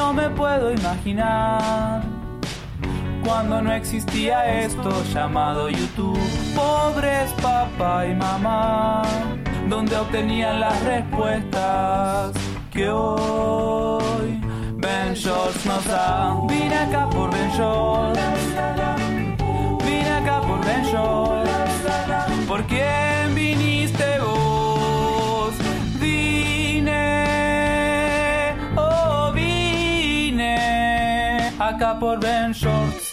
No me puedo imaginar cuando no existía esto llamado YouTube. Pobres papá y mamá, donde obtenían las respuestas que hoy Ben Shorts nos da. Vine acá por Ben Shorts, vine acá por Ben Shorts. ¿Por quién vine acá por Ben Shorts.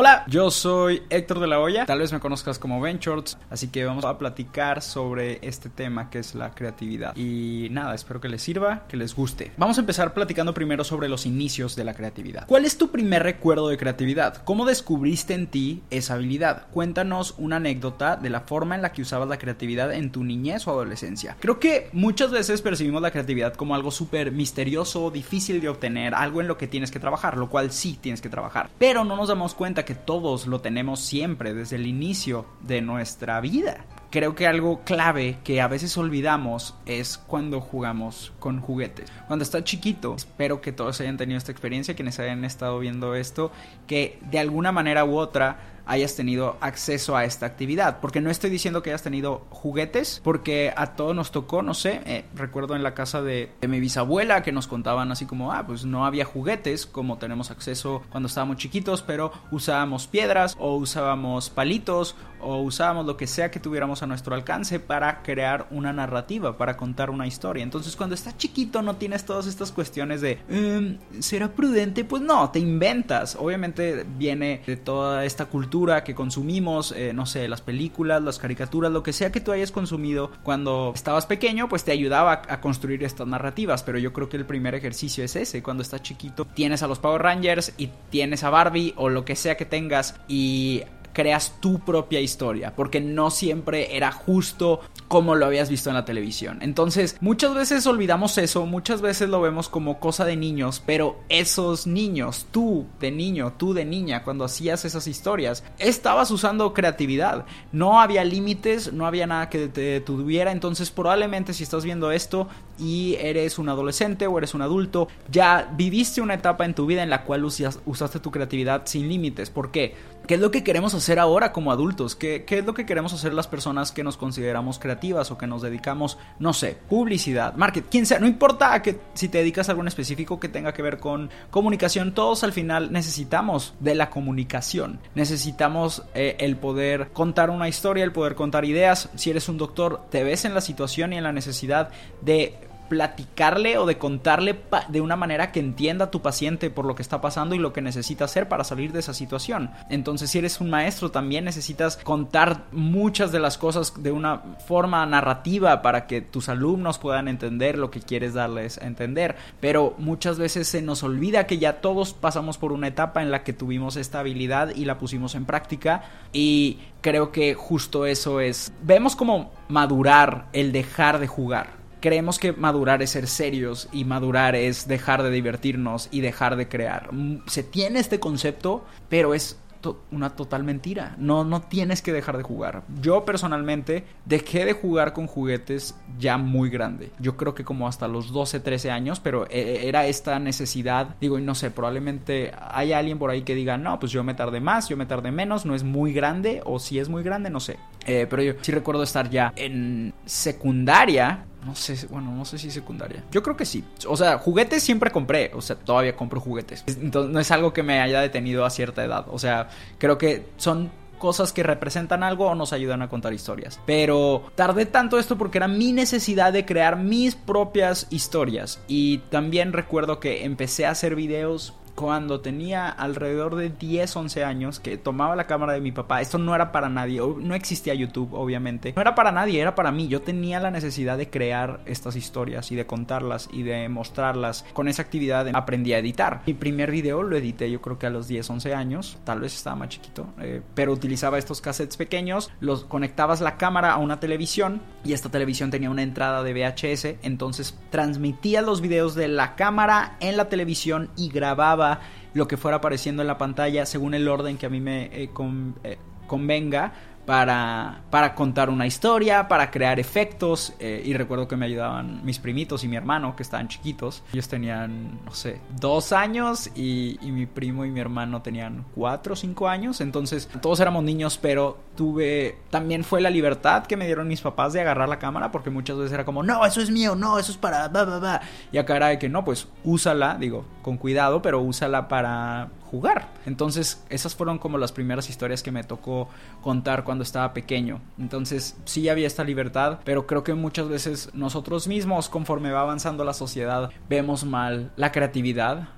Hola, yo soy Héctor de la Hoya, tal vez me conozcas como Ventures, así que vamos a platicar sobre este tema que es la creatividad. Y nada, espero que les sirva, que les guste. Vamos a empezar platicando primero sobre los inicios de la creatividad. ¿Cuál es tu primer recuerdo de creatividad? ¿Cómo descubriste en ti esa habilidad? Cuéntanos una anécdota de la forma en la que usabas la creatividad en tu niñez o adolescencia. Creo que muchas veces percibimos la creatividad como algo súper misterioso, difícil de obtener, algo en lo que tienes que trabajar, lo cual sí tienes que trabajar. Pero no nos damos cuenta que todos lo tenemos siempre desde el inicio de nuestra vida. Creo que algo clave que a veces olvidamos es cuando jugamos con juguetes. Cuando está chiquito, espero que todos hayan tenido esta experiencia, quienes hayan estado viendo esto, que de alguna manera u otra hayas tenido acceso a esta actividad. Porque no estoy diciendo que hayas tenido juguetes, porque a todos nos tocó, no sé, eh, recuerdo en la casa de, mi bisabuela que nos contaban así como, ah, pues no había juguetes como tenemos acceso cuando estábamos chiquitos, pero usábamos piedras o usábamos palitos o usábamos lo que sea que tuviéramos a nuestro alcance para crear una narrativa, para contar una historia. Entonces cuando estás chiquito no tienes todas estas cuestiones de, ehm, ¿será prudente? Pues no, te inventas. Obviamente viene de toda esta cultura que consumimos, eh, no sé, las películas, las caricaturas, lo que sea que tú hayas consumido cuando estabas pequeño, pues te ayudaba a, a construir estas narrativas. Pero yo creo que el primer ejercicio es ese, cuando estás chiquito, tienes a los Power Rangers y tienes a Barbie o lo que sea que tengas y creas tu propia historia, porque no siempre era justo como lo habías visto en la televisión. Entonces, muchas veces olvidamos eso, muchas veces lo vemos como cosa de niños, pero esos niños, tú de niño, tú de niña, cuando hacías esas historias, estabas usando creatividad. No había límites, no había nada que te detuviera, entonces probablemente si estás viendo esto y eres un adolescente o eres un adulto, ya viviste una etapa en tu vida en la cual usaste tu creatividad sin límites. ¿Por qué? ¿Qué es lo que queremos hacer ahora como adultos? ¿Qué, ¿Qué, es lo que queremos hacer las personas que nos consideramos creativas o que nos dedicamos, no sé, publicidad, marketing, quien sea? No importa que si te dedicas a algo específico que tenga que ver con comunicación, todos al final necesitamos de la comunicación. Necesitamos eh, el poder contar una historia, el poder contar ideas. Si eres un doctor, te ves en la situación y en la necesidad de platicarle o de contarle de una manera que entienda a tu paciente por lo que está pasando y lo que necesita hacer para salir de esa situación. Entonces, si eres un maestro, también necesitas contar muchas de las cosas de una forma narrativa para que tus alumnos puedan entender lo que quieres darles a entender. Pero muchas veces se nos olvida que ya todos pasamos por una etapa en la que tuvimos esta habilidad y la pusimos en práctica y creo que justo eso es. Vemos como madurar el dejar de jugar creemos que madurar es ser serios y madurar es dejar de divertirnos y dejar de crear. Se tiene este concepto, pero es una total mentira. No, no tienes que dejar de jugar. Yo personalmente dejé de jugar con juguetes ya muy grande. Yo creo que como hasta los 12, 13 años, pero e, era esta necesidad. Digo, no sé, probablemente hay alguien por ahí que diga, no, pues yo me tardé más, yo me tardé menos, no es muy grande, o si es muy grande, no sé. Eh, pero yo sí recuerdo estar ya en secundaria no sé, bueno, no sé si secundaria. Yo creo que sí. O sea, juguetes siempre compré. O sea, todavía compro juguetes. Entonces, no es algo que me haya detenido a cierta edad. O sea, creo que son cosas que representan algo o nos ayudan a contar historias. Pero tardé tanto esto porque era mi necesidad de crear mis propias historias. Y también recuerdo que empecé a hacer videos cuando tenía alrededor de 10, 11 años, que tomaba la cámara de mi papá. Esto no era para nadie, no existía YouTube, obviamente. No era para nadie, era para mí. Yo tenía la necesidad de crear estas historias y de contarlas y de mostrarlas. Con esa actividad aprendí a editar. Mi primer video lo edité yo creo que a los 10, 11 años, tal vez estaba más chiquito, eh, pero utilizaba estos cassettes pequeños, los conectabas la cámara a una televisión y esta televisión tenía una entrada de VHS, entonces transmitía los videos de la cámara en la televisión y grababa lo que fuera apareciendo en la pantalla según el orden que a mí me eh, eh, convenga para, para contar una historia, para crear efectos. Eh, y recuerdo que me ayudaban mis primitos y mi hermano, que estaban chiquitos. Ellos tenían, no sé, dos años y, y mi primo y mi hermano tenían cuatro o cinco años. Entonces, todos éramos niños, pero tuve. También fue la libertad que me dieron mis papás de agarrar la cámara, porque muchas veces era como, no, eso es mío, no, eso es para. Bah, Y acá era de que no, pues úsala, digo, con cuidado, pero úsala para jugar. Entonces, esas fueron como las primeras historias que me tocó contar cuando estaba pequeño. Entonces, sí había esta libertad, pero creo que muchas veces nosotros mismos, conforme va avanzando la sociedad, vemos mal la creatividad.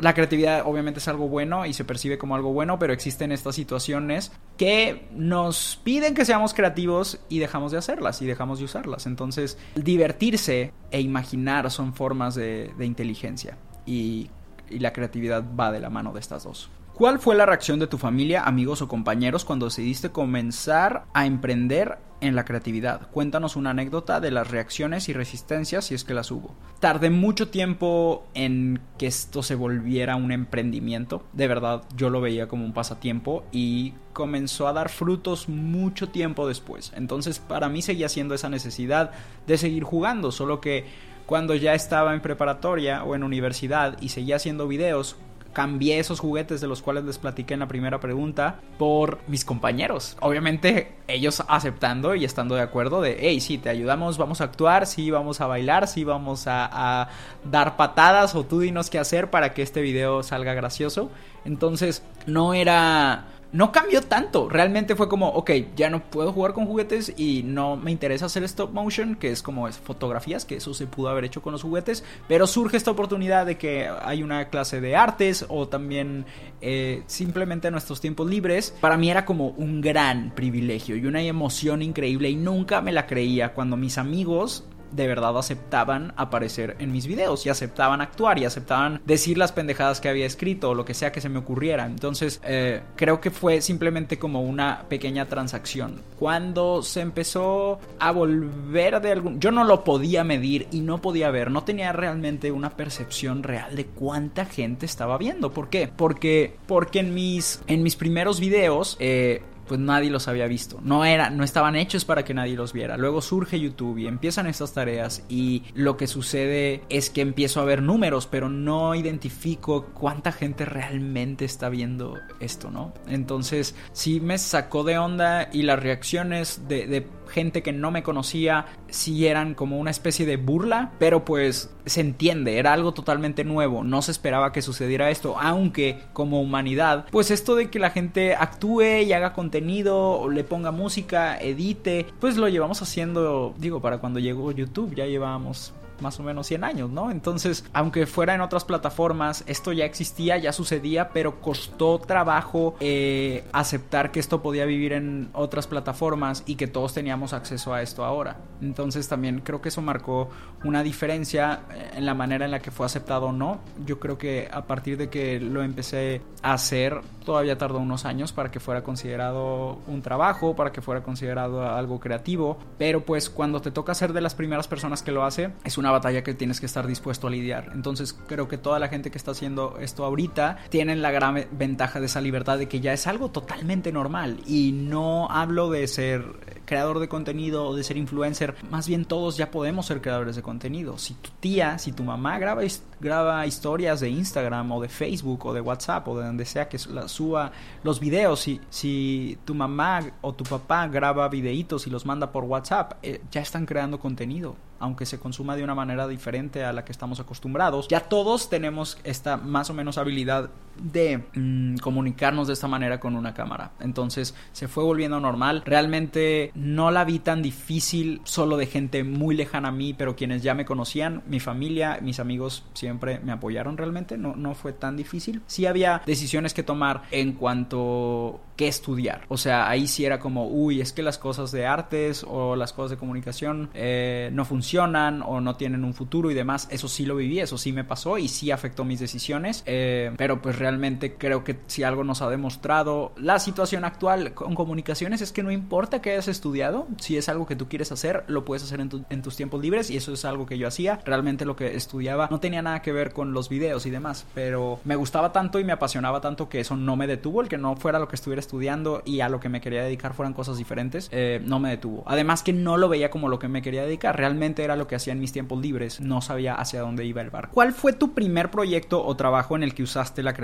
La creatividad obviamente es algo bueno y se percibe como algo bueno, pero existen estas situaciones que nos piden que seamos creativos y dejamos de hacerlas y dejamos de usarlas. Entonces, divertirse e imaginar son formas de, inteligencia. Y la creatividad va de la mano de estas dos. ¿Cuál fue la reacción de tu familia, amigos o compañeros cuando decidiste comenzar a emprender en la creatividad? Cuéntanos una anécdota de las reacciones y resistencias si es que las hubo. Tardé mucho tiempo en que esto se volviera un emprendimiento. De verdad, yo lo veía como un pasatiempo y comenzó a dar frutos mucho tiempo después. Entonces, para mí seguía siendo esa necesidad de seguir jugando, solo que cuando ya estaba en preparatoria o en universidad y seguía haciendo videos, cambié esos juguetes de los cuales les platiqué en la primera pregunta por mis compañeros. Obviamente ellos aceptando y estando de acuerdo de, hey, sí, te ayudamos, vamos a actuar, sí, vamos a bailar, sí, vamos a, a dar patadas o tú dinos qué hacer para que este video salga gracioso. Entonces no era no cambió tanto. Realmente fue como, ok, ya no puedo jugar con juguetes y no me interesa hacer stop motion, que es como fotografías, que eso se pudo haber hecho con los juguetes. Pero surge esta oportunidad de que hay una clase de artes o también eh, simplemente en nuestros tiempos libres. Para mí era como un gran privilegio y una emoción increíble y nunca me la creía cuando mis amigos de verdad aceptaban aparecer en mis videos y aceptaban actuar y aceptaban decir las pendejadas que había escrito o lo que sea que se me ocurriera. Entonces eh, creo que fue simplemente como una pequeña transacción. Cuando se empezó a volver de algún... Yo no lo podía medir y no podía ver, no tenía realmente una percepción real de cuánta gente estaba viendo. ¿Por qué? Porque, porque en, mis, en mis primeros videos... Eh, pues nadie los había visto. No era, no estaban hechos para que nadie los viera. Luego surge YouTube y empiezan estas tareas y lo que sucede es que empiezo a ver números, pero no identifico cuánta gente realmente está viendo esto, ¿no? Entonces sí me sacó de onda y las reacciones de, de gente que no me conocía sí eran como una especie de burla, pero pues se entiende, era algo totalmente nuevo, no se esperaba que sucediera esto, aunque como humanidad, pues esto de que la gente actúe y haga contenido, le ponga música, edite, pues lo llevamos haciendo, digo, para cuando llegó YouTube ya llevábamos más o menos 100 años, ¿no? Entonces, aunque fuera en otras plataformas, esto ya existía, ya sucedía, pero costó trabajo eh, aceptar que esto podía vivir en otras plataformas y que todos teníamos acceso a esto ahora. Entonces, también creo que eso marcó una diferencia eh, en la manera en la que fue aceptado o no. Yo creo que a partir de que lo empecé a hacer, todavía tardó unos años para que fuera considerado un trabajo, para que fuera considerado algo creativo, pero pues cuando te toca ser de las primeras personas que lo hace, es una batalla que tienes que estar dispuesto a lidiar. Entonces creo que toda la gente que está haciendo esto ahorita tienen la gran ventaja de esa libertad de que ya es algo totalmente normal y no hablo de ser creador de contenido o de ser influencer, más bien todos ya podemos ser creadores de contenido. Si tu tía, si tu mamá graba, graba historias de Instagram o de Facebook o de WhatsApp o de donde sea que suba los videos, si, si tu mamá o tu papá graba videitos y los manda por WhatsApp, eh, ya están creando contenido aunque se consuma de una manera diferente a la que estamos acostumbrados. Ya todos tenemos esta más o menos habilidad de mm, comunicarnos de esta manera con una cámara. Entonces se fue volviendo normal. Realmente no la vi tan difícil solo de gente muy lejana a mí, pero quienes ya me conocían, mi familia, mis amigos siempre me apoyaron realmente. No, no fue tan difícil. Sí había decisiones que tomar en cuanto qué estudiar. O sea, ahí sí era como, uy, es que las cosas de artes o las cosas de comunicación eh, no funcionan o no tienen un futuro y demás. Eso sí lo viví, eso sí me pasó y sí afectó mis decisiones. Eh, pero pues realmente creo que si algo nos ha demostrado la situación actual con comunicaciones es que no importa que hayas estudiado, si es algo que tú quieres hacer, lo puedes hacer en, en tus tiempos libres y eso es algo que yo hacía. Realmente lo que estudiaba no tenía nada que ver con los videos y demás, pero me gustaba tanto y me apasionaba tanto que eso no me detuvo, el que no fuera lo que estuviera estudiando y a lo que me quería dedicar fueran cosas diferentes, eh, no me detuvo. Además que no lo veía como lo que me quería dedicar, realmente era lo que hacía en mis tiempos libres, no sabía hacia dónde iba el barco. ¿Cuál fue tu primer proyecto o trabajo en el que usaste la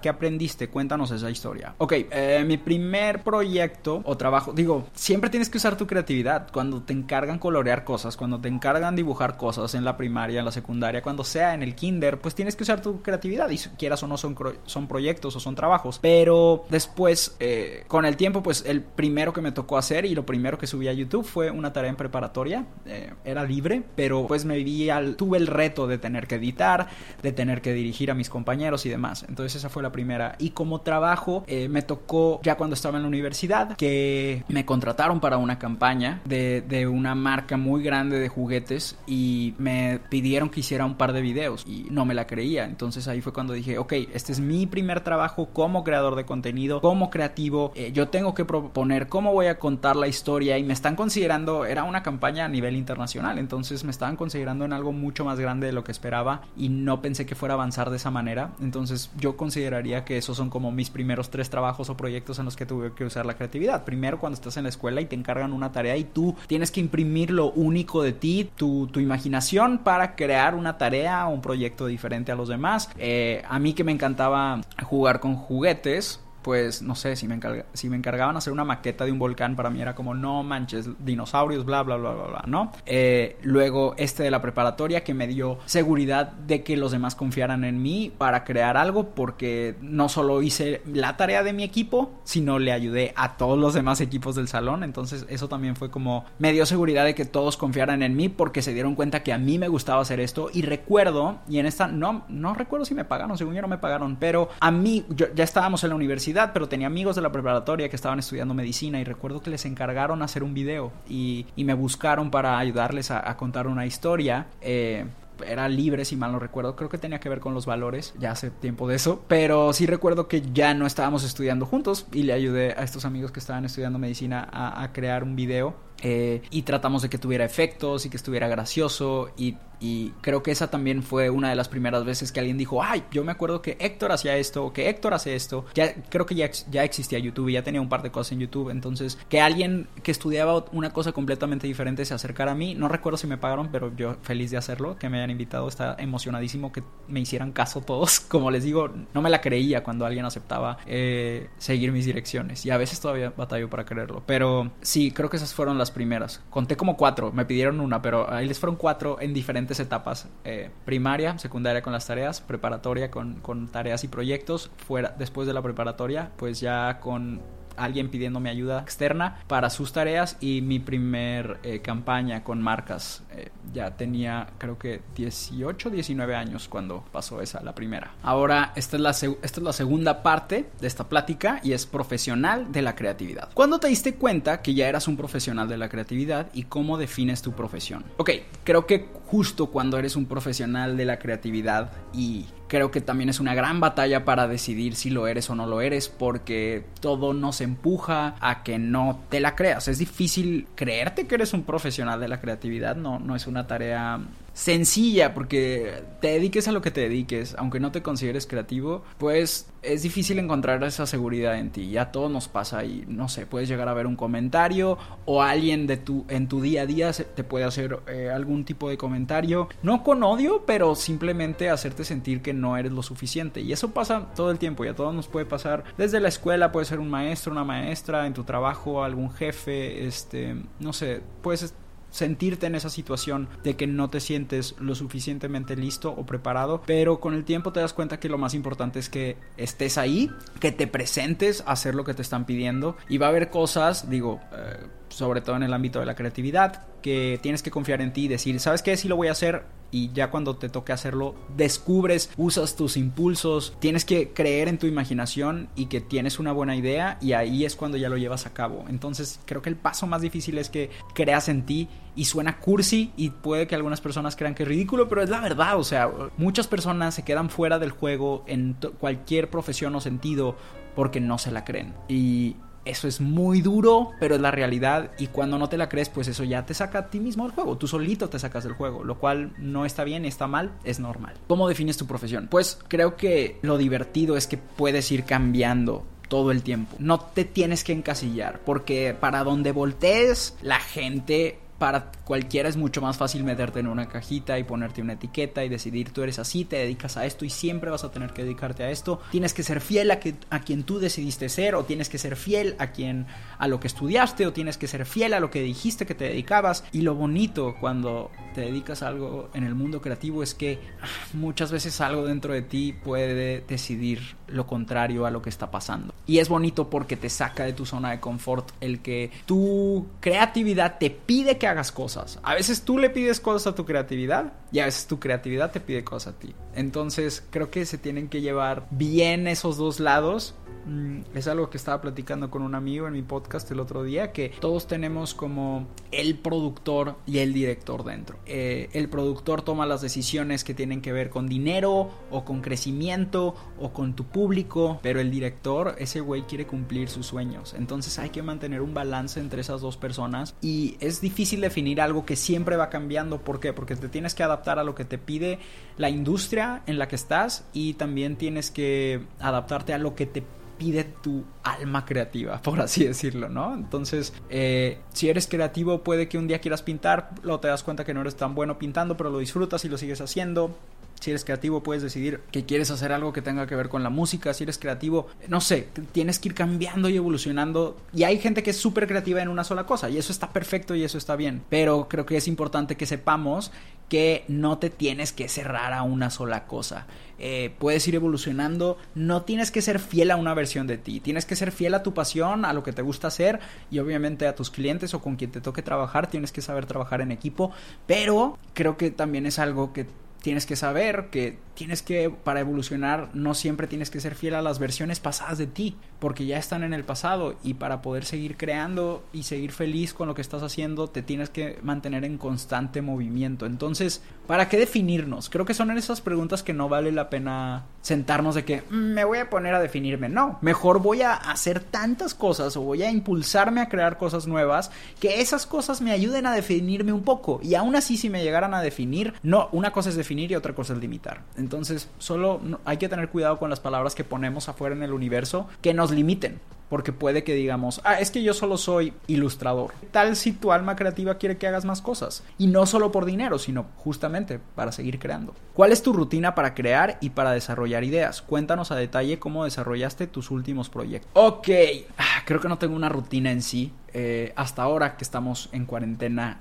¿Qué aprendiste? Cuéntanos esa historia. Ok, eh, mi primer proyecto o trabajo, digo, siempre tienes que usar tu creatividad. Cuando te encargan colorear cosas, cuando te encargan dibujar cosas en la primaria, en la secundaria, cuando sea en el kinder, pues tienes que usar tu creatividad y quieras o no son, son proyectos o son trabajos. Pero después, eh, con el tiempo, pues el primero que me tocó hacer y lo primero que subí a YouTube fue una tarea en preparatoria. Eh, era libre, pero pues me vi al, tuve el reto de tener que editar, de tener que dirigir a mis compañeros y demás. Entonces esa fue la primera. Y como trabajo, eh, me tocó ya cuando estaba en la universidad que me contrataron para una campaña de, de una marca muy grande de juguetes y me pidieron que hiciera un par de videos y no me la creía. Entonces ahí fue cuando dije, ok, este es mi primer trabajo como creador de contenido, como creativo. Eh, yo tengo que proponer cómo voy a contar la historia y me están considerando, era una campaña a nivel internacional, entonces me estaban considerando en algo mucho más grande de lo que esperaba y no pensé que fuera a avanzar de esa manera. Entonces yo consideraría que esos son como mis primeros tres trabajos o proyectos en los que tuve que usar la creatividad. Primero cuando estás en la escuela y te encargan una tarea y tú tienes que imprimir lo único de ti, tu, imaginación para crear una tarea o un proyecto diferente a los demás. Eh, a mí que me encantaba jugar con juguetes, pues no sé, si me, si me encargaban hacer una maqueta de un volcán, para mí era como, no manches, dinosaurios, bla, bla, bla, bla, bla, ¿no? Eh, luego este de la preparatoria que me dio seguridad de que los demás confiaran en mí para crear algo, porque no solo hice la tarea de mi equipo, sino le ayudé a todos los demás equipos del salón, entonces eso también fue como, me dio seguridad de que todos confiaran en mí porque se dieron cuenta que a mí me gustaba hacer esto y recuerdo, y en esta, no, no recuerdo si me pagaron, según yo no me pagaron, pero a mí, ya estábamos en la universidad, pero tenía amigos de la preparatoria que estaban estudiando medicina y recuerdo que les encargaron hacer un video y, me buscaron para ayudarles a, contar una historia. Eh, era libre, si mal no recuerdo. Creo que tenía que ver con los valores, ya hace tiempo de eso. Pero sí recuerdo que ya no estábamos estudiando juntos y le ayudé a estos amigos que estaban estudiando medicina a, crear un video eh, y tratamos de que tuviera efectos y que estuviera gracioso y, creo que esa también fue una de las primeras veces que alguien dijo, ay, yo me acuerdo que Héctor hacía esto, que Héctor hace esto, ya creo que ya, ya existía YouTube y ya tenía un par de cosas en YouTube, entonces que alguien que estudiaba una cosa completamente diferente se acercara a mí, no recuerdo si me pagaron, pero yo feliz de hacerlo, que me hayan invitado, está emocionadísimo que me hicieran caso todos, como les digo, no me la creía cuando alguien aceptaba eh, seguir mis direcciones. Y a veces todavía batallo para creerlo, pero sí, creo que esas fueron las primeras. Conté como cuatro, me pidieron una, pero ahí les fueron cuatro en diferentes etapas. Eh, primaria, secundaria con las tareas, preparatoria con, con tareas y proyectos, fuera, después de la preparatoria, pues ya con alguien pidiéndome ayuda externa para sus tareas y mi primer eh, campaña con marcas. Eh, ya tenía creo que 18, 19 años cuando pasó esa, la primera. Ahora, esta es la, esta es la segunda parte de esta plática y es profesional de la creatividad. ¿Cuándo te diste cuenta que ya eras un profesional de la creatividad y cómo defines tu profesión? Ok, creo que justo cuando eres un profesional de la creatividad y creo que también es una gran batalla para decidir si lo eres o no lo eres porque todo nos empuja a que no te la creas. Es difícil creerte que eres un profesional de la creatividad, no, no es una tarea sencilla porque te dediques a lo que te dediques, aunque no te consideres creativo, pues es difícil encontrar esa seguridad en ti. Ya todo nos pasa y no sé, puedes llegar a ver un comentario o alguien de tu en tu día a día te puede hacer eh, algún tipo de comentario, no con odio, pero simplemente hacerte sentir que no eres lo suficiente. Y eso pasa todo el tiempo y a nos puede pasar desde la escuela, puede ser un maestro, una maestra, en tu trabajo, algún jefe, este, no sé, puedes sentirte en esa situación de que no te sientes lo suficientemente listo o preparado, pero con el tiempo te das cuenta que lo más importante es que estés ahí, que te presentes a hacer lo que te están pidiendo y va a haber cosas, digo, eh, sobre todo en el ámbito de la creatividad, que tienes que confiar en ti y decir, ¿sabes qué? Sí lo voy a hacer y ya cuando te toque hacerlo, descubres, usas tus impulsos, tienes que creer en tu imaginación y que tienes una buena idea y ahí es cuando ya lo llevas a cabo. Entonces creo que el paso más difícil es que creas en ti y suena cursi y puede que algunas personas crean que es ridículo, pero es la verdad, o sea, muchas personas se quedan fuera del juego en cualquier profesión o sentido porque no se la creen. Y eso es muy duro, pero es la realidad. Y cuando no te la crees, pues eso ya te saca a ti mismo del juego. Tú solito te sacas del juego, lo cual no está bien, está mal, es normal. ¿Cómo defines tu profesión? Pues creo que lo divertido es que puedes ir cambiando todo el tiempo. No te tienes que encasillar, porque para donde voltees, la gente para cualquiera es mucho más fácil meterte en una cajita y ponerte una etiqueta y decidir tú eres así, te dedicas a esto y siempre vas a tener que dedicarte a esto. Tienes que ser fiel a, que, a quien tú decidiste ser o tienes que ser fiel a quien a lo que estudiaste o tienes que ser fiel a lo que dijiste que te dedicabas. Y lo bonito cuando te dedicas a algo en el mundo creativo es que ah, muchas veces algo dentro de ti puede decidir lo contrario a lo que está pasando. Y es bonito porque te saca de tu zona de confort el que tu creatividad te pide que hagas cosas. A veces tú le pides cosas a tu creatividad y a veces tu creatividad te pide cosas a ti. Entonces creo que se tienen que llevar bien esos dos lados Mm, es algo que estaba platicando con un amigo en mi podcast el otro día, que todos tenemos como el productor y el director dentro. Eh, el productor toma las decisiones que tienen que ver con dinero o con crecimiento o con tu público, pero el director, ese güey quiere cumplir sus sueños. Entonces hay que mantener un balance entre esas dos personas y es difícil definir algo que siempre va cambiando. ¿Por qué? Porque te tienes que adaptar a lo que te pide la industria en la que estás y también tienes que adaptarte a lo que te pide tu alma creativa, por así decirlo, ¿no? Entonces, eh, si eres creativo, puede que un día quieras pintar, luego te das cuenta que no eres tan bueno pintando, pero lo disfrutas y lo sigues haciendo. Si eres creativo, puedes decidir que quieres hacer algo que tenga que ver con la música. Si eres creativo, no sé, tienes que ir cambiando y evolucionando. Y hay gente que es súper creativa en una sola cosa, y eso está perfecto y eso está bien. Pero creo que es importante que sepamos que no te tienes que cerrar a una sola cosa. Eh, puedes ir evolucionando, no tienes que ser fiel a una versión de ti, tienes que ser fiel a tu pasión, a lo que te gusta hacer y obviamente a tus clientes o con quien te toque trabajar, tienes que saber trabajar en equipo, pero creo que también es algo que tienes que saber que tienes que, para evolucionar, no siempre tienes que ser fiel a las versiones pasadas de ti, porque ya están en el pasado y para poder seguir creando y seguir feliz con lo que estás haciendo, te tienes que mantener en constante movimiento. Entonces, ¿para qué definirnos? Creo que son esas preguntas que no vale la pena sentarnos de que mm, me voy a poner a definirme. No, mejor voy a hacer tantas cosas o voy a impulsarme a crear cosas nuevas que esas cosas me ayuden a definirme un poco. Y aún así, si me llegaran a definir, no, una cosa es definir y otra cosa es limitar. Entonces, solo hay que tener cuidado con las palabras que ponemos afuera en el universo que nos limiten. Porque puede que digamos, ah, es que yo solo soy ilustrador. Tal si tu alma creativa quiere que hagas más cosas. Y no solo por dinero, sino justamente para seguir creando. ¿Cuál es tu rutina para crear y para desarrollar ideas? Cuéntanos a detalle cómo desarrollaste tus últimos proyectos. Ok, ah, creo que no tengo una rutina en sí. Eh, hasta ahora que estamos en cuarentena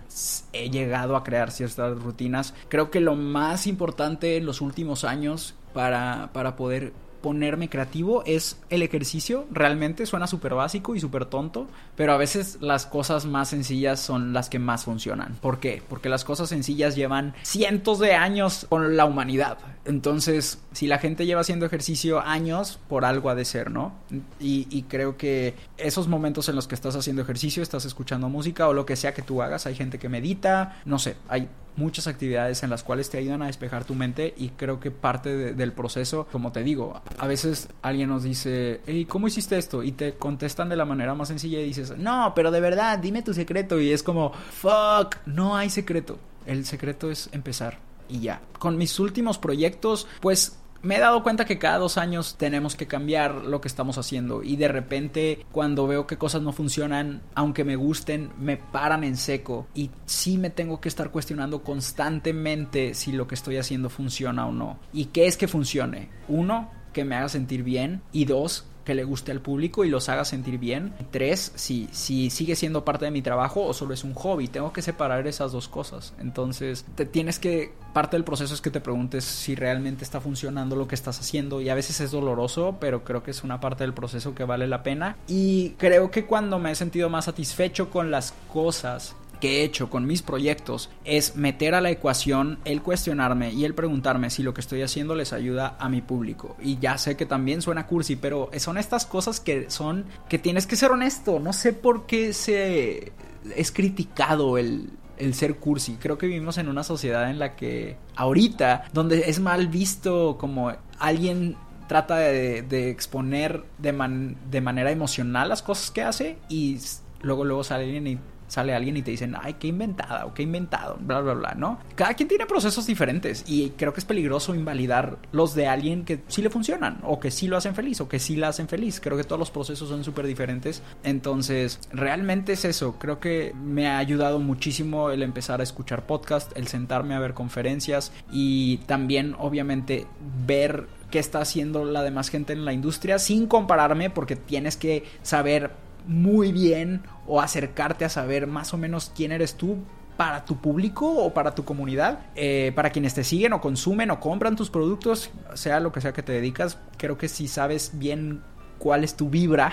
he llegado a crear ciertas rutinas. Creo que lo más importante en los últimos años para, para poder ponerme creativo es el ejercicio. Realmente suena súper básico y súper tonto, pero a veces las cosas más sencillas son las que más funcionan. ¿Por qué? Porque las cosas sencillas llevan cientos de años con la humanidad. Entonces, si la gente lleva haciendo ejercicio años, por algo ha de ser, ¿no? Y, y creo que esos momentos en los que estás haciendo ejercicio, estás escuchando música o lo que sea que tú hagas, hay gente que medita, no sé, hay muchas actividades en las cuales te ayudan a despejar tu mente y creo que parte del proceso, como te digo, a veces alguien nos dice, hey, ¿cómo hiciste esto? Y te contestan de la manera más sencilla y dices, no, pero de verdad, dime tu secreto y es como, fuck, no hay secreto. El secreto es empezar y ya. Con mis últimos proyectos, pues me he dado cuenta que cada dos años tenemos que cambiar lo que estamos haciendo y de repente cuando veo que cosas no funcionan, aunque me gusten, me paran en seco y sí me tengo que estar cuestionando constantemente si lo que estoy haciendo funciona o no. ¿Y qué es que funcione? Uno, que me haga sentir bien y dos, que le guste al público y los haga sentir bien. Tres, si, si sigue siendo parte de mi trabajo o solo es un hobby. Tengo que separar esas dos cosas. Entonces, te tienes que, parte del proceso es que te preguntes si realmente está funcionando lo que estás haciendo y a veces es doloroso, pero creo que es una parte del proceso que vale la pena. Y creo que cuando me he sentido más satisfecho con las cosas que he hecho con mis proyectos es meter a la ecuación el cuestionarme y el preguntarme si lo que estoy haciendo les ayuda a mi público. Y ya sé que también suena cursi, pero son estas cosas que son que tienes que ser honesto. No sé por qué se es criticado el, el ser cursi. Creo que vivimos en una sociedad en la que ahorita, donde es mal visto como alguien trata de, exponer de, de manera emocional las cosas que hace y luego luego sale alguien y sale alguien y te dicen, ay, qué inventada o qué inventado, bla, bla, bla, ¿no? Cada quien tiene procesos diferentes y creo que es peligroso invalidar los de alguien que sí le funcionan o que sí lo hacen feliz o que sí la hacen feliz. Creo que todos los procesos son súper diferentes. Entonces, realmente es eso. Creo que me ha ayudado muchísimo el empezar a escuchar podcast, el sentarme a ver conferencias y también, obviamente, ver qué está haciendo la demás gente en la industria sin compararme porque tienes que saber muy bien o acercarte a saber más o menos quién eres tú para tu público o para tu comunidad, eh, para quienes te siguen o consumen o compran tus productos, sea lo que sea que te dedicas, creo que si sabes bien cuál es tu vibra,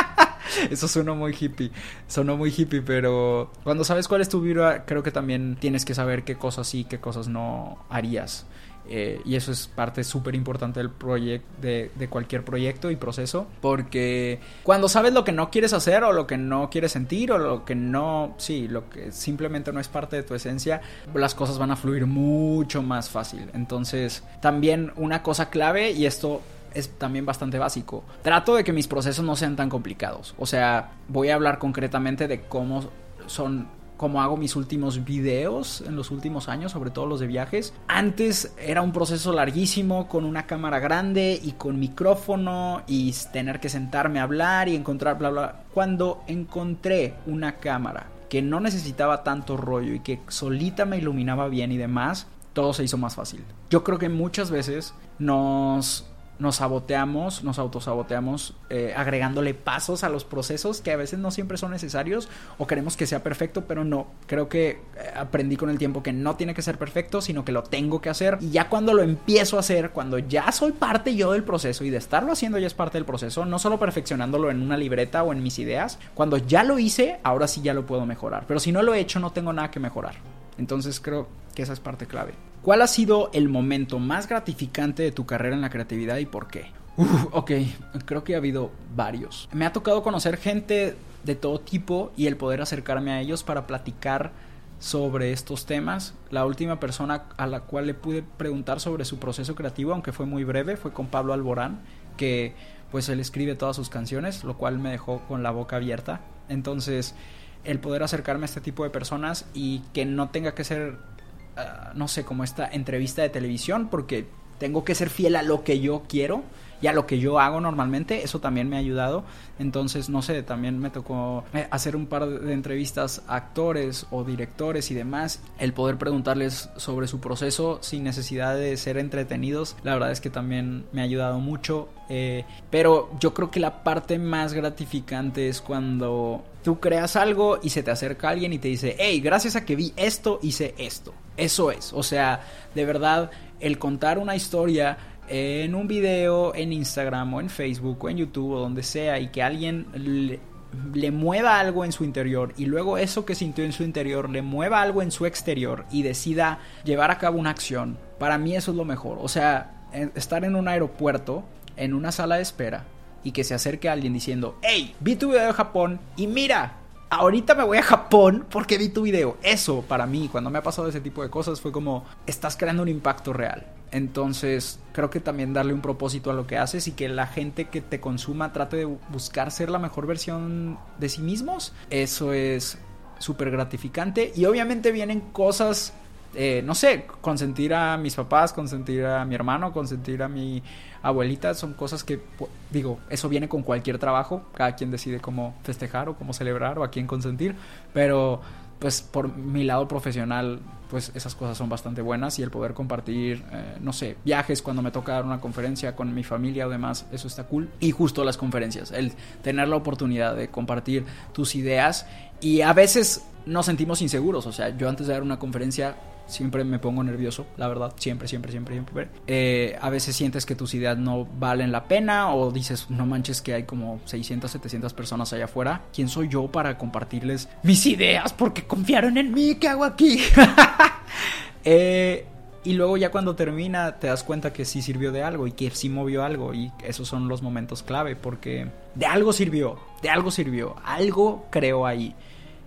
eso suena muy hippie, sonó muy hippie, pero cuando sabes cuál es tu vibra, creo que también tienes que saber qué cosas sí, qué cosas no harías. Eh, y eso es parte súper importante del proyecto, de, cualquier proyecto y proceso. Porque cuando sabes lo que no quieres hacer o lo que no quieres sentir o lo que no, sí, lo que simplemente no es parte de tu esencia, las cosas van a fluir mucho más fácil. Entonces, también una cosa clave, y esto es también bastante básico. Trato de que mis procesos no sean tan complicados. O sea, voy a hablar concretamente de cómo son como hago mis últimos videos en los últimos años, sobre todo los de viajes. Antes era un proceso larguísimo con una cámara grande y con micrófono y tener que sentarme a hablar y encontrar bla bla. Cuando encontré una cámara que no necesitaba tanto rollo y que solita me iluminaba bien y demás, todo se hizo más fácil. Yo creo que muchas veces nos nos saboteamos, nos autosaboteamos eh, agregándole pasos a los procesos que a veces no siempre son necesarios o queremos que sea perfecto, pero no. Creo que eh, aprendí con el tiempo que no tiene que ser perfecto, sino que lo tengo que hacer. Y ya cuando lo empiezo a hacer, cuando ya soy parte yo del proceso y de estarlo haciendo ya es parte del proceso, no solo perfeccionándolo en una libreta o en mis ideas, cuando ya lo hice, ahora sí ya lo puedo mejorar. Pero si no lo he hecho, no tengo nada que mejorar. Entonces creo que esa es parte clave. ¿Cuál ha sido el momento más gratificante de tu carrera en la creatividad y por qué? ok, creo que ha habido varios. Me ha tocado conocer gente de todo tipo y el poder acercarme a ellos para platicar sobre estos temas. La última persona a la cual le pude preguntar sobre su proceso creativo, aunque fue muy breve, fue con Pablo Alborán, que pues él escribe todas sus canciones, lo cual me dejó con la boca abierta. Entonces, el poder acercarme a este tipo de personas y que no tenga que ser Ah, no sé, como esta entrevista de televisión, porque tengo que ser fiel a lo que yo quiero y a lo que yo hago normalmente, eso también me ha ayudado. Entonces, no sé, también me tocó eh, hacer un par de entrevistas a actores o directores y demás. El poder preguntarles sobre su proceso sin necesidad de ser entretenidos, la verdad es que también me ha ayudado mucho. Eh, pero yo creo que la parte más gratificante es cuando tú creas algo y se te acerca alguien y te dice, hey, gracias a que vi esto, hice esto. Eso es, o sea, de verdad, el contar una historia en un video en Instagram o en Facebook o en YouTube o donde sea y que alguien le, mueva algo en su interior y luego eso que sintió en su interior le mueva algo en su exterior y decida llevar a cabo una acción, para mí eso es lo mejor. O sea, estar en un aeropuerto, en una sala de espera y que se acerque alguien diciendo, hey, vi tu video de Japón y mira, ahorita me voy a Japón porque vi tu video. Eso para mí, cuando me ha pasado ese tipo de cosas, fue como, estás creando un impacto real. Entonces, creo que también darle un propósito a lo que haces y que la gente que te consuma trate de buscar ser la mejor versión de sí mismos, eso es súper gratificante. Y obviamente vienen cosas eh, no sé, consentir a mis papás, consentir a mi hermano, consentir a mi abuelita, son cosas que, digo, eso viene con cualquier trabajo, cada quien decide cómo festejar o cómo celebrar o a quién consentir, pero pues por mi lado profesional pues esas cosas son bastante buenas y el poder compartir, eh, no sé, viajes cuando me toca dar una conferencia con mi familia o demás, eso está cool. Y justo las conferencias, el tener la oportunidad de compartir tus ideas y a veces nos sentimos inseguros, o sea, yo antes de dar una conferencia siempre me pongo nervioso, la verdad, siempre, siempre, siempre, siempre. Eh, a veces sientes que tus ideas no valen la pena o dices, no manches que hay como 600, 700 personas allá afuera. ¿Quién soy yo para compartirles mis ideas? Porque confiaron en mí, ¿qué hago aquí? eh, y luego ya cuando termina te das cuenta que sí sirvió de algo y que sí movió algo y esos son los momentos clave porque de algo sirvió, de algo sirvió, algo creó ahí.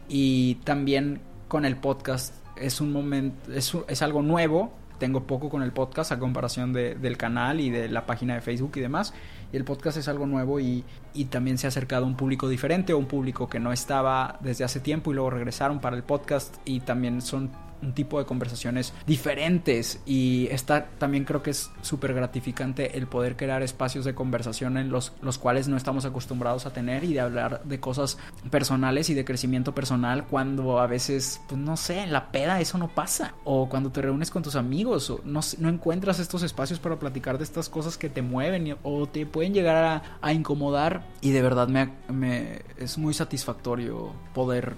Y también con el podcast es un momento, es, es, algo nuevo. Tengo poco con el podcast a comparación de, del canal y de la página de Facebook y demás. Y el podcast es algo nuevo y, y también se ha acercado a un público diferente, o un público que no estaba desde hace tiempo y luego regresaron para el podcast y también son un tipo de conversaciones diferentes y está también creo que es súper gratificante el poder crear espacios de conversación en los, los cuales no estamos acostumbrados a tener y de hablar de cosas personales y de crecimiento personal cuando a veces, pues no sé, en la peda eso no pasa. O cuando te reúnes con tus amigos o no, no encuentras estos espacios para platicar de estas cosas que te mueven o te pueden llegar a, a incomodar. Y de verdad me, me es muy satisfactorio poder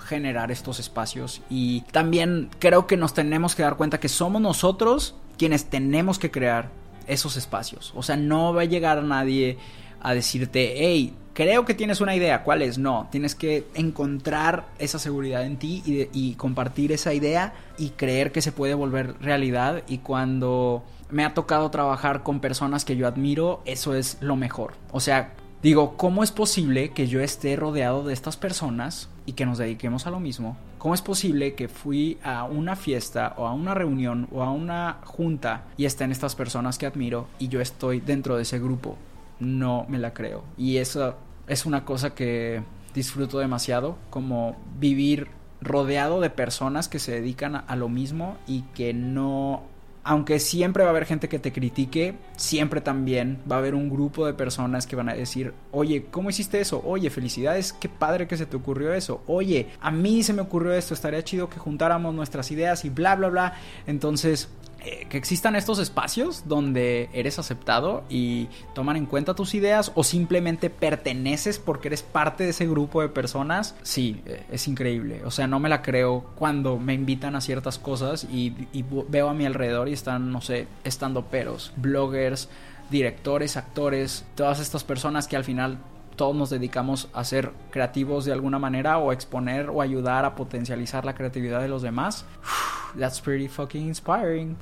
generar estos espacios y también creo que nos tenemos que dar cuenta que somos nosotros quienes tenemos que crear esos espacios. O sea, no va a llegar nadie a decirte, hey, creo que tienes una idea, ¿cuál es? No, tienes que encontrar esa seguridad en ti y, y compartir esa idea y creer que se puede volver realidad y cuando me ha tocado trabajar con personas que yo admiro, eso es lo mejor. O sea, digo, ¿cómo es posible que yo esté rodeado de estas personas y que nos dediquemos a lo mismo, ¿cómo es posible que fui a una fiesta o a una reunión o a una junta y estén estas personas que admiro y yo estoy dentro de ese grupo? No me la creo. Y eso es una cosa que disfruto demasiado, como vivir rodeado de personas que se dedican a, lo mismo y que no aunque siempre va a haber gente que te critique, siempre también va a haber un grupo de personas que van a decir, oye, ¿cómo hiciste eso? Oye, felicidades, qué padre que se te ocurrió eso. Oye, a mí se me ocurrió esto, estaría chido que juntáramos nuestras ideas y bla, bla, bla. Entonces, eh, que existan estos espacios donde eres aceptado y toman en cuenta tus ideas o simplemente perteneces porque eres parte de ese grupo de personas, sí, eh, es increíble. O sea, no me la creo cuando me invitan a ciertas cosas y, y veo a mi alrededor y están, no sé, estando peros, bloggers, directores, actores, todas estas personas que al final todos nos dedicamos a ser creativos de alguna manera o exponer o ayudar a potencializar la creatividad de los demás. That's pretty fucking inspiring.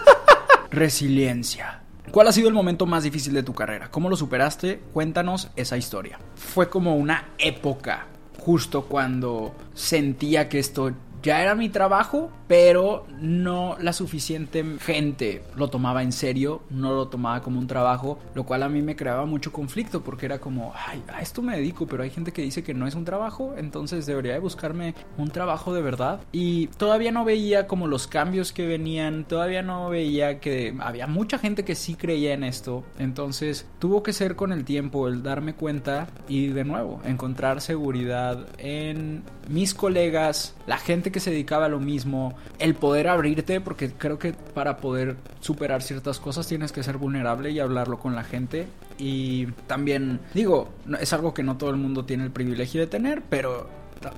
Resiliencia. ¿Cuál ha sido el momento más difícil de tu carrera? ¿Cómo lo superaste? Cuéntanos esa historia. Fue como una época justo cuando sentía que esto ya era mi trabajo, pero no la suficiente gente lo tomaba en serio, no lo tomaba como un trabajo, lo cual a mí me creaba mucho conflicto porque era como, ay, a esto me dedico, pero hay gente que dice que no es un trabajo, entonces debería de buscarme un trabajo de verdad. Y todavía no veía como los cambios que venían, todavía no veía que había mucha gente que sí creía en esto, entonces tuvo que ser con el tiempo el darme cuenta y de nuevo encontrar seguridad en mis colegas, la gente que se dedicaba a lo mismo, el poder abrirte, porque creo que para poder superar ciertas cosas tienes que ser vulnerable y hablarlo con la gente. Y también, digo, es algo que no todo el mundo tiene el privilegio de tener, pero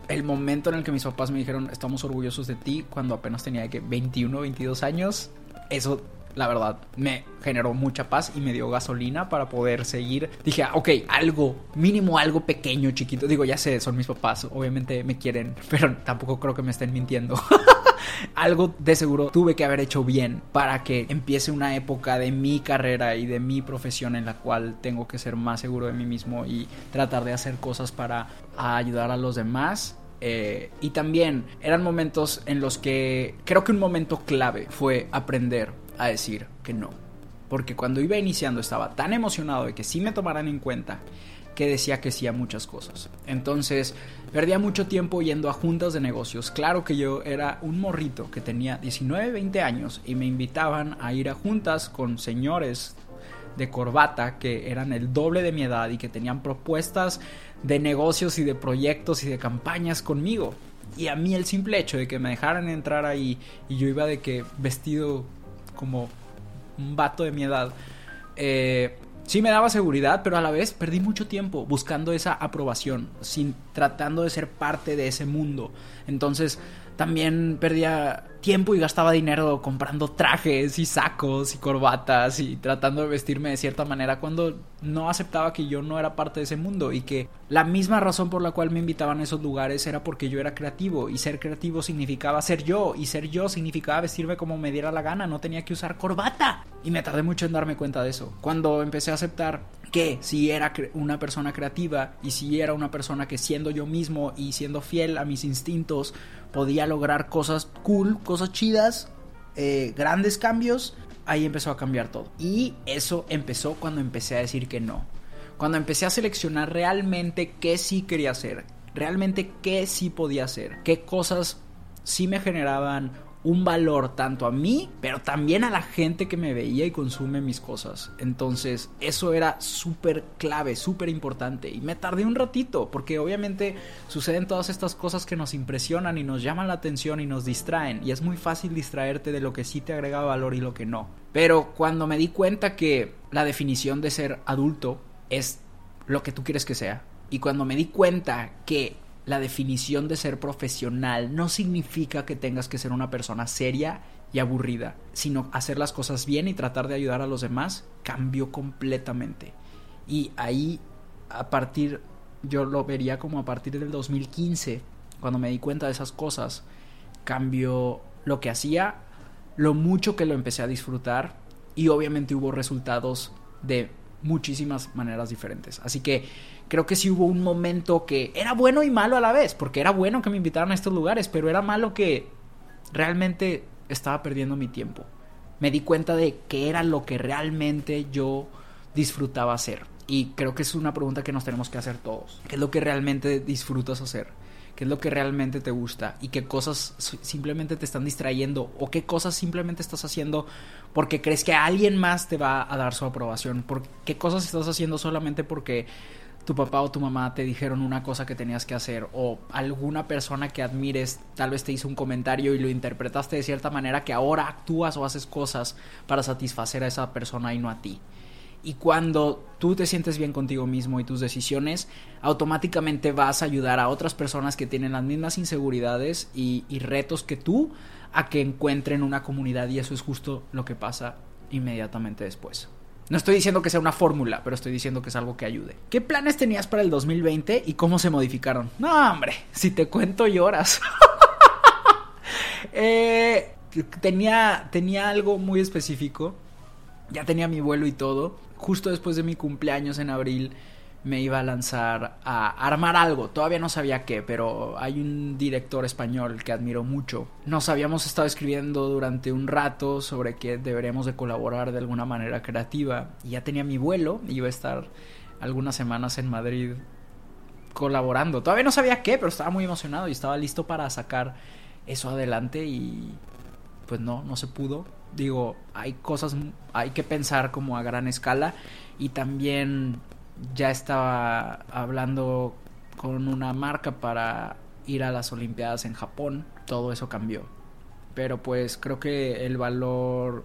el momento en el que mis papás me dijeron estamos orgullosos de ti cuando apenas tenía que 21, 22 años, eso la verdad, me generó mucha paz y me dio gasolina para poder seguir. Dije, ah, ok, algo, mínimo algo pequeño, chiquito. Digo, ya sé, son mis papás, obviamente me quieren, pero tampoco creo que me estén mintiendo. algo de seguro tuve que haber hecho bien para que empiece una época de mi carrera y de mi profesión en la cual tengo que ser más seguro de mí mismo y tratar de hacer cosas para ayudar a los demás eh, y también eran momentos en los que creo que un momento clave fue aprender a decir que no. Porque cuando iba iniciando estaba tan emocionado de que sí me tomaran en cuenta que decía que sí a muchas cosas. Entonces perdía mucho tiempo yendo a juntas de negocios. Claro que yo era un morrito que tenía 19, 20 años y me invitaban a ir a juntas con señores de corbata que eran el doble de mi edad y que tenían propuestas de negocios y de proyectos y de campañas conmigo. Y a mí el simple hecho de que me dejaran entrar ahí y yo iba de que vestido como un vato de mi edad, eh, sí me daba seguridad, pero a la vez perdí mucho tiempo buscando esa aprobación, sin tratando de ser parte de ese mundo. Entonces también perdía tiempo y gastaba dinero comprando trajes y sacos y corbatas y tratando de vestirme de cierta manera cuando no aceptaba que yo no era parte de ese mundo y que la misma razón por la cual me invitaban a esos lugares era porque yo era creativo y ser creativo significaba ser yo y ser yo significaba vestirme como me diera la gana, no tenía que usar corbata y me tardé mucho en darme cuenta de eso. Cuando empecé a aceptar que si era una persona creativa y si era una persona que siendo yo mismo y siendo fiel a mis instintos podía lograr cosas cool, cosas chidas, eh, grandes cambios, ahí empezó a cambiar todo. Y eso empezó cuando empecé a decir que no. Cuando empecé a seleccionar realmente qué sí quería hacer, realmente qué sí podía hacer, qué cosas sí me generaban un valor tanto a mí, pero también a la gente que me veía y consume mis cosas. Entonces, eso era súper clave, súper importante. Y me tardé un ratito, porque obviamente suceden todas estas cosas que nos impresionan y nos llaman la atención y nos distraen. Y es muy fácil distraerte de lo que sí te agrega valor y lo que no. Pero cuando me di cuenta que la definición de ser adulto es lo que tú quieres que sea, y cuando me di cuenta que la definición de ser profesional no significa que tengas que ser una persona seria y aburrida, sino hacer las cosas bien y tratar de ayudar a los demás, cambió completamente. Y ahí, a partir, yo lo vería como a partir del 2015, cuando me di cuenta de esas cosas, cambió lo que hacía, lo mucho que lo empecé a disfrutar y obviamente hubo resultados de muchísimas maneras diferentes. Así que creo que sí hubo un momento que era bueno y malo a la vez, porque era bueno que me invitaran a estos lugares, pero era malo que realmente estaba perdiendo mi tiempo. Me di cuenta de qué era lo que realmente yo disfrutaba hacer. Y creo que es una pregunta que nos tenemos que hacer todos. ¿Qué es lo que realmente disfrutas hacer? ¿Qué es lo que realmente te gusta? ¿Y qué cosas simplemente te están distrayendo? ¿O qué cosas simplemente estás haciendo porque crees que alguien más te va a dar su aprobación? ¿Por qué cosas estás haciendo solamente porque tu papá o tu mamá te dijeron una cosa que tenías que hacer o alguna persona que admires tal vez te hizo un comentario y lo interpretaste de cierta manera que ahora actúas o haces cosas para satisfacer a esa persona y no a ti. Y cuando tú te sientes bien contigo mismo y tus decisiones, automáticamente vas a ayudar a otras personas que tienen las mismas inseguridades y, retos que tú a que encuentren una comunidad y eso es justo lo que pasa inmediatamente después. No estoy diciendo que sea una fórmula, pero estoy diciendo que es algo que ayude. ¿Qué planes tenías para el 2020 y cómo se modificaron? No, hombre, si te cuento lloras. eh, tenía, tenía algo muy específico. Ya tenía mi vuelo y todo. Justo después de mi cumpleaños en abril me iba a lanzar a armar algo. Todavía no sabía qué, pero hay un director español que admiro mucho. Nos habíamos estado escribiendo durante un rato sobre que deberíamos de colaborar de alguna manera creativa. Y ya tenía mi vuelo, iba a estar algunas semanas en Madrid colaborando. Todavía no sabía qué, pero estaba muy emocionado y estaba listo para sacar eso adelante y pues no, no se pudo. Digo, hay cosas, hay que pensar como a gran escala y también ya estaba hablando con una marca para ir a las Olimpiadas en Japón, todo eso cambió. Pero pues creo que el valor,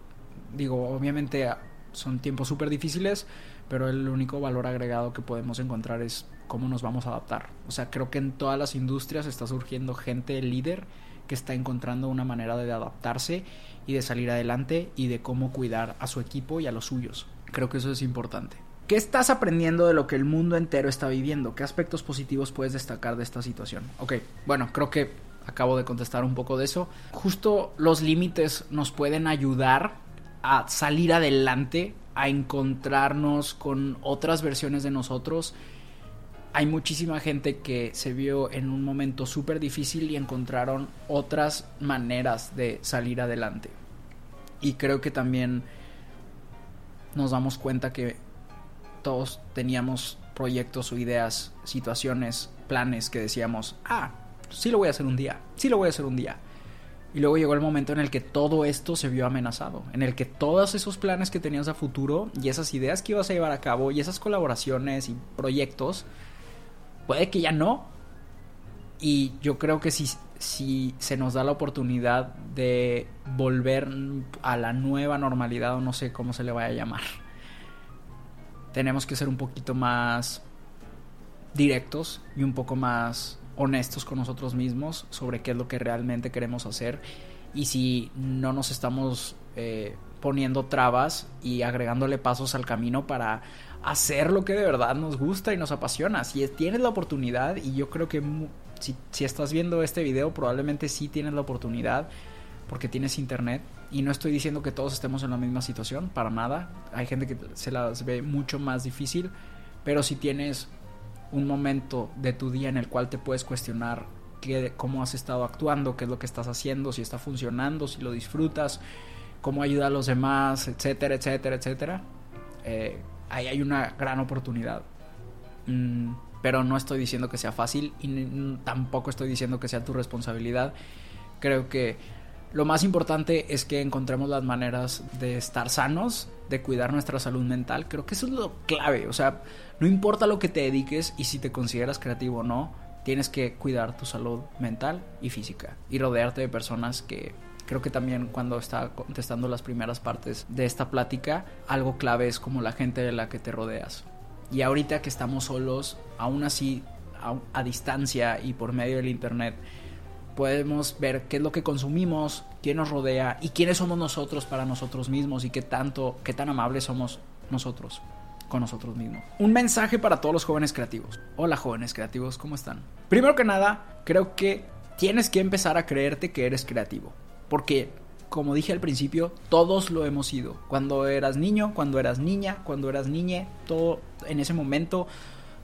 digo, obviamente son tiempos súper difíciles, pero el único valor agregado que podemos encontrar es cómo nos vamos a adaptar. O sea, creo que en todas las industrias está surgiendo gente líder que está encontrando una manera de adaptarse y de salir adelante y de cómo cuidar a su equipo y a los suyos. Creo que eso es importante. ¿Qué estás aprendiendo de lo que el mundo entero está viviendo? ¿Qué aspectos positivos puedes destacar de esta situación? Ok, bueno, creo que acabo de contestar un poco de eso. Justo los límites nos pueden ayudar a salir adelante, a encontrarnos con otras versiones de nosotros. Hay muchísima gente que se vio en un momento súper difícil y encontraron otras maneras de salir adelante. Y creo que también nos damos cuenta que todos teníamos proyectos o ideas, situaciones, planes que decíamos, ah, sí lo voy a hacer un día, sí lo voy a hacer un día. Y luego llegó el momento en el que todo esto se vio amenazado, en el que todos esos planes que tenías a futuro y esas ideas que ibas a llevar a cabo y esas colaboraciones y proyectos, puede que ya no. Y yo creo que si, si se nos da la oportunidad de volver a la nueva normalidad o no sé cómo se le vaya a llamar. Tenemos que ser un poquito más directos y un poco más honestos con nosotros mismos sobre qué es lo que realmente queremos hacer y si no nos estamos eh, poniendo trabas y agregándole pasos al camino para hacer lo que de verdad nos gusta y nos apasiona. Si tienes la oportunidad, y yo creo que si, si estás viendo este video, probablemente sí tienes la oportunidad porque tienes internet. Y no estoy diciendo que todos estemos en la misma situación, para nada. Hay gente que se las ve mucho más difícil, pero si tienes un momento de tu día en el cual te puedes cuestionar qué, cómo has estado actuando, qué es lo que estás haciendo, si está funcionando, si lo disfrutas, cómo ayuda a los demás, etcétera, etcétera, etcétera. Eh, ahí hay una gran oportunidad. Mm, pero no estoy diciendo que sea fácil y tampoco estoy diciendo que sea tu responsabilidad. Creo que lo más importante es que encontremos las maneras de estar sanos, de cuidar nuestra salud mental. Creo que eso es lo clave. O sea, no importa lo que te dediques y si te consideras creativo o no, tienes que cuidar tu salud mental y física y rodearte de personas que creo que también cuando estaba contestando las primeras partes de esta plática, algo clave es como la gente de la que te rodeas. Y ahorita que estamos solos, aún así a, a distancia y por medio del internet, podemos ver qué es lo que consumimos, quién nos rodea y quiénes somos nosotros para nosotros mismos y qué tanto, qué tan amables somos nosotros con nosotros mismos. Un mensaje para todos los jóvenes creativos. Hola jóvenes creativos, ¿cómo están? Primero que nada, creo que tienes que empezar a creerte que eres creativo. Porque, como dije al principio, todos lo hemos sido. Cuando eras niño, cuando eras niña, cuando eras niñe, todo en ese momento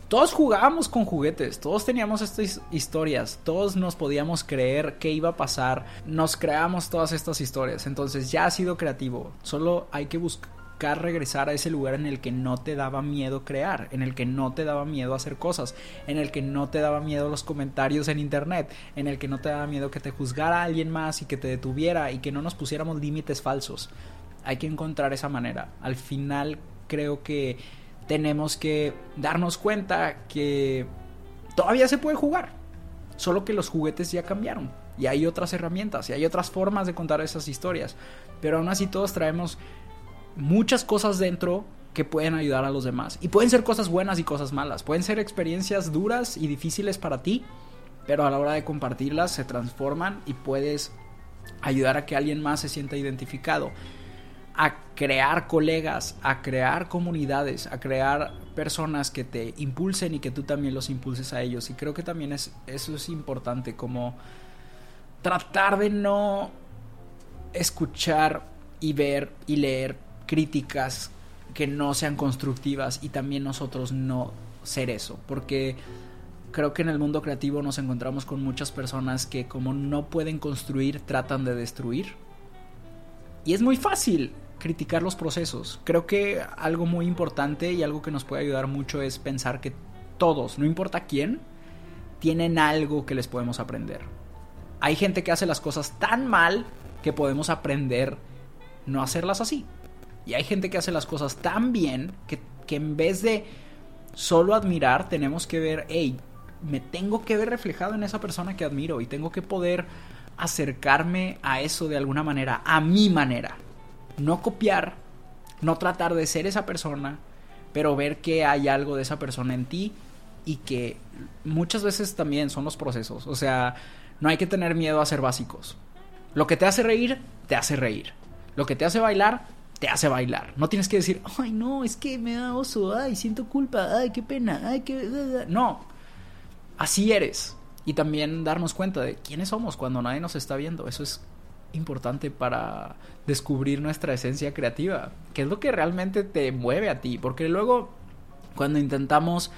todos jugábamos con juguetes, todos teníamos estas historias, todos nos podíamos creer qué iba a pasar, nos creamos todas estas historias, entonces ya ha sido creativo, solo hay que buscar regresar a ese lugar en el que no te daba miedo crear, en el que no te daba miedo hacer cosas, en el que no te daba miedo los comentarios en internet, en el que no te daba miedo que te juzgara alguien más y que te detuviera y que no nos pusiéramos límites falsos. Hay que encontrar esa manera. Al final creo que tenemos que darnos cuenta que todavía se puede jugar, solo que los juguetes ya cambiaron y hay otras herramientas y hay otras formas de contar esas historias, pero aún así todos traemos muchas cosas dentro que pueden ayudar a los demás. Y pueden ser cosas buenas y cosas malas, pueden ser experiencias duras y difíciles para ti, pero a la hora de compartirlas se transforman y puedes ayudar a que alguien más se sienta identificado. A crear colegas, a crear comunidades, a crear personas que te impulsen y que tú también los impulses a ellos. Y creo que también es, eso es importante, como tratar de no escuchar y ver y leer críticas que no sean constructivas y también nosotros no ser eso, porque creo que en el mundo creativo nos encontramos con muchas personas que como no pueden construir, tratan de destruir. Y es muy fácil criticar los procesos. Creo que algo muy importante y algo que nos puede ayudar mucho es pensar que todos, no importa quién, tienen algo que les podemos aprender. Hay gente que hace las cosas tan mal que podemos aprender no hacerlas así. Y hay gente que hace las cosas tan bien que, que en vez de solo admirar, tenemos que ver, hey, me tengo que ver reflejado en esa persona que admiro y tengo que poder acercarme a eso de alguna manera, a mi manera no copiar, no tratar de ser esa persona, pero ver que hay algo de esa persona en ti y que muchas veces también son los procesos. O sea, no hay que tener miedo a ser básicos. Lo que te hace reír, te hace reír. Lo que te hace bailar, te hace bailar. No tienes que decir, ay, no, es que me da oso, ay, siento culpa, ay, qué pena, ay, qué. No. Así eres. Y también darnos cuenta de quiénes somos cuando nadie nos está viendo. Eso es importante para descubrir nuestra esencia creativa, que es lo que realmente te mueve a ti, porque luego cuando intentamos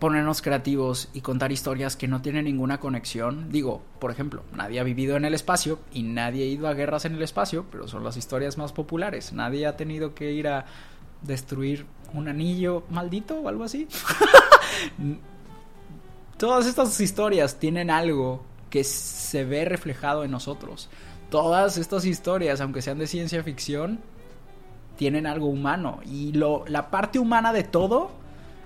ponernos creativos y contar historias que no tienen ninguna conexión. Digo, por ejemplo, nadie ha vivido en el espacio y nadie ha ido a guerras en el espacio, pero son las historias más populares. Nadie ha tenido que ir a destruir un anillo maldito o algo así. Todas estas historias tienen algo que se ve reflejado en nosotros. Todas estas historias, aunque sean de ciencia ficción, tienen algo humano. Y lo, la parte humana de todo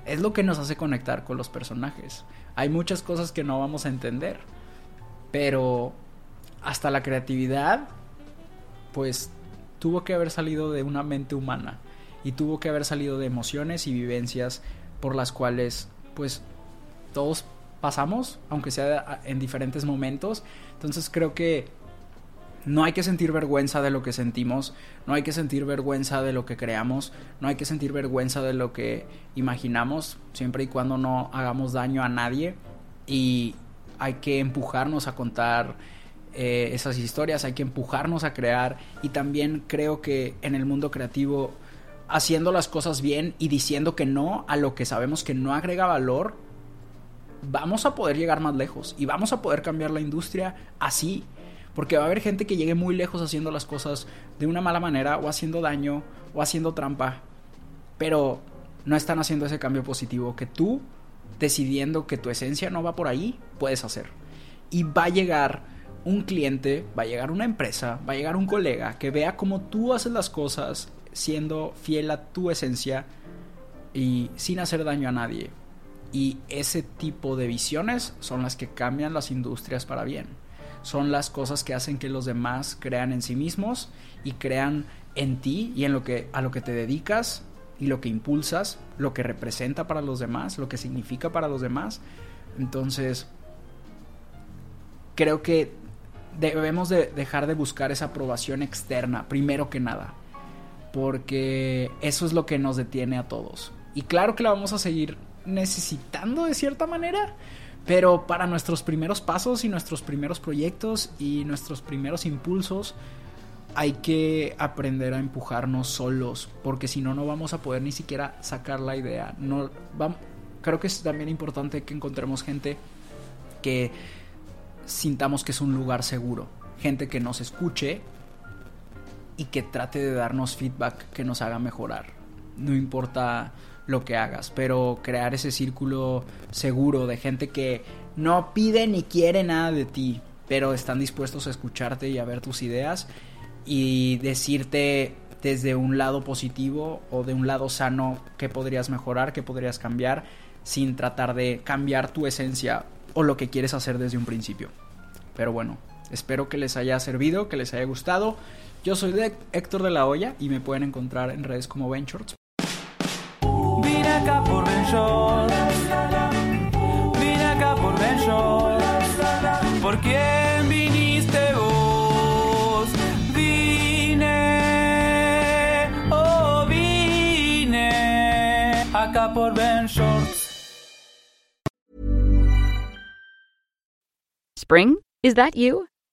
es lo que nos hace conectar con los personajes. Hay muchas cosas que no vamos a entender. Pero hasta la creatividad, pues tuvo que haber salido de una mente humana y tuvo que haber salido de emociones y vivencias por las cuales pues todos pasamos, aunque sea en diferentes momentos. Entonces creo que no hay que sentir vergüenza de lo que sentimos, no hay que sentir vergüenza de lo que creamos, no hay que sentir vergüenza de lo que imaginamos, siempre y cuando no hagamos daño a nadie. Y hay que empujarnos a contar eh, esas historias, hay que empujarnos a crear. Y también creo que en el mundo creativo, haciendo las cosas bien y diciendo que no a lo que sabemos que no agrega valor, vamos a poder llegar más lejos y vamos a poder cambiar la industria así. Porque va a haber gente que llegue muy lejos haciendo las cosas de una mala manera o haciendo daño o haciendo trampa. Pero no están haciendo ese cambio positivo que tú, decidiendo que tu esencia no va por ahí, puedes hacer. Y va a llegar un cliente, va a llegar una empresa, va a llegar un colega que vea cómo tú haces las cosas siendo fiel a tu esencia y sin hacer daño a nadie. Y ese tipo de visiones son las que cambian las industrias para bien. Son las cosas que hacen que los demás crean en sí mismos y crean en ti y en lo que a lo que te dedicas y lo que impulsas, lo que representa para los demás, lo que significa para los demás. Entonces, creo que debemos de dejar de buscar esa aprobación externa, primero que nada, porque eso es lo que nos detiene a todos. Y claro que la vamos a seguir necesitando de cierta manera, pero para nuestros primeros pasos y nuestros primeros proyectos y nuestros primeros impulsos hay que aprender a empujarnos solos, porque si no no vamos a poder ni siquiera sacar la idea. No vamos, creo que es también importante que encontremos gente que sintamos que es un lugar seguro, gente que nos escuche y que trate de darnos feedback que nos haga mejorar. No importa lo que hagas, pero crear ese círculo seguro de gente que no pide ni quiere nada de ti, pero están dispuestos a escucharte y a ver tus ideas y decirte desde un lado positivo o de un lado sano qué podrías mejorar, qué podrías cambiar, sin tratar de cambiar tu esencia o lo que quieres hacer desde un principio. Pero bueno, espero que les haya servido, que les haya gustado. Yo soy de Héctor de la Hoya y me pueden encontrar en redes como Ventures. Acá por Vine acá por ¿Por quién viniste vos? Vine, oh vine acá por Spring? Is that you?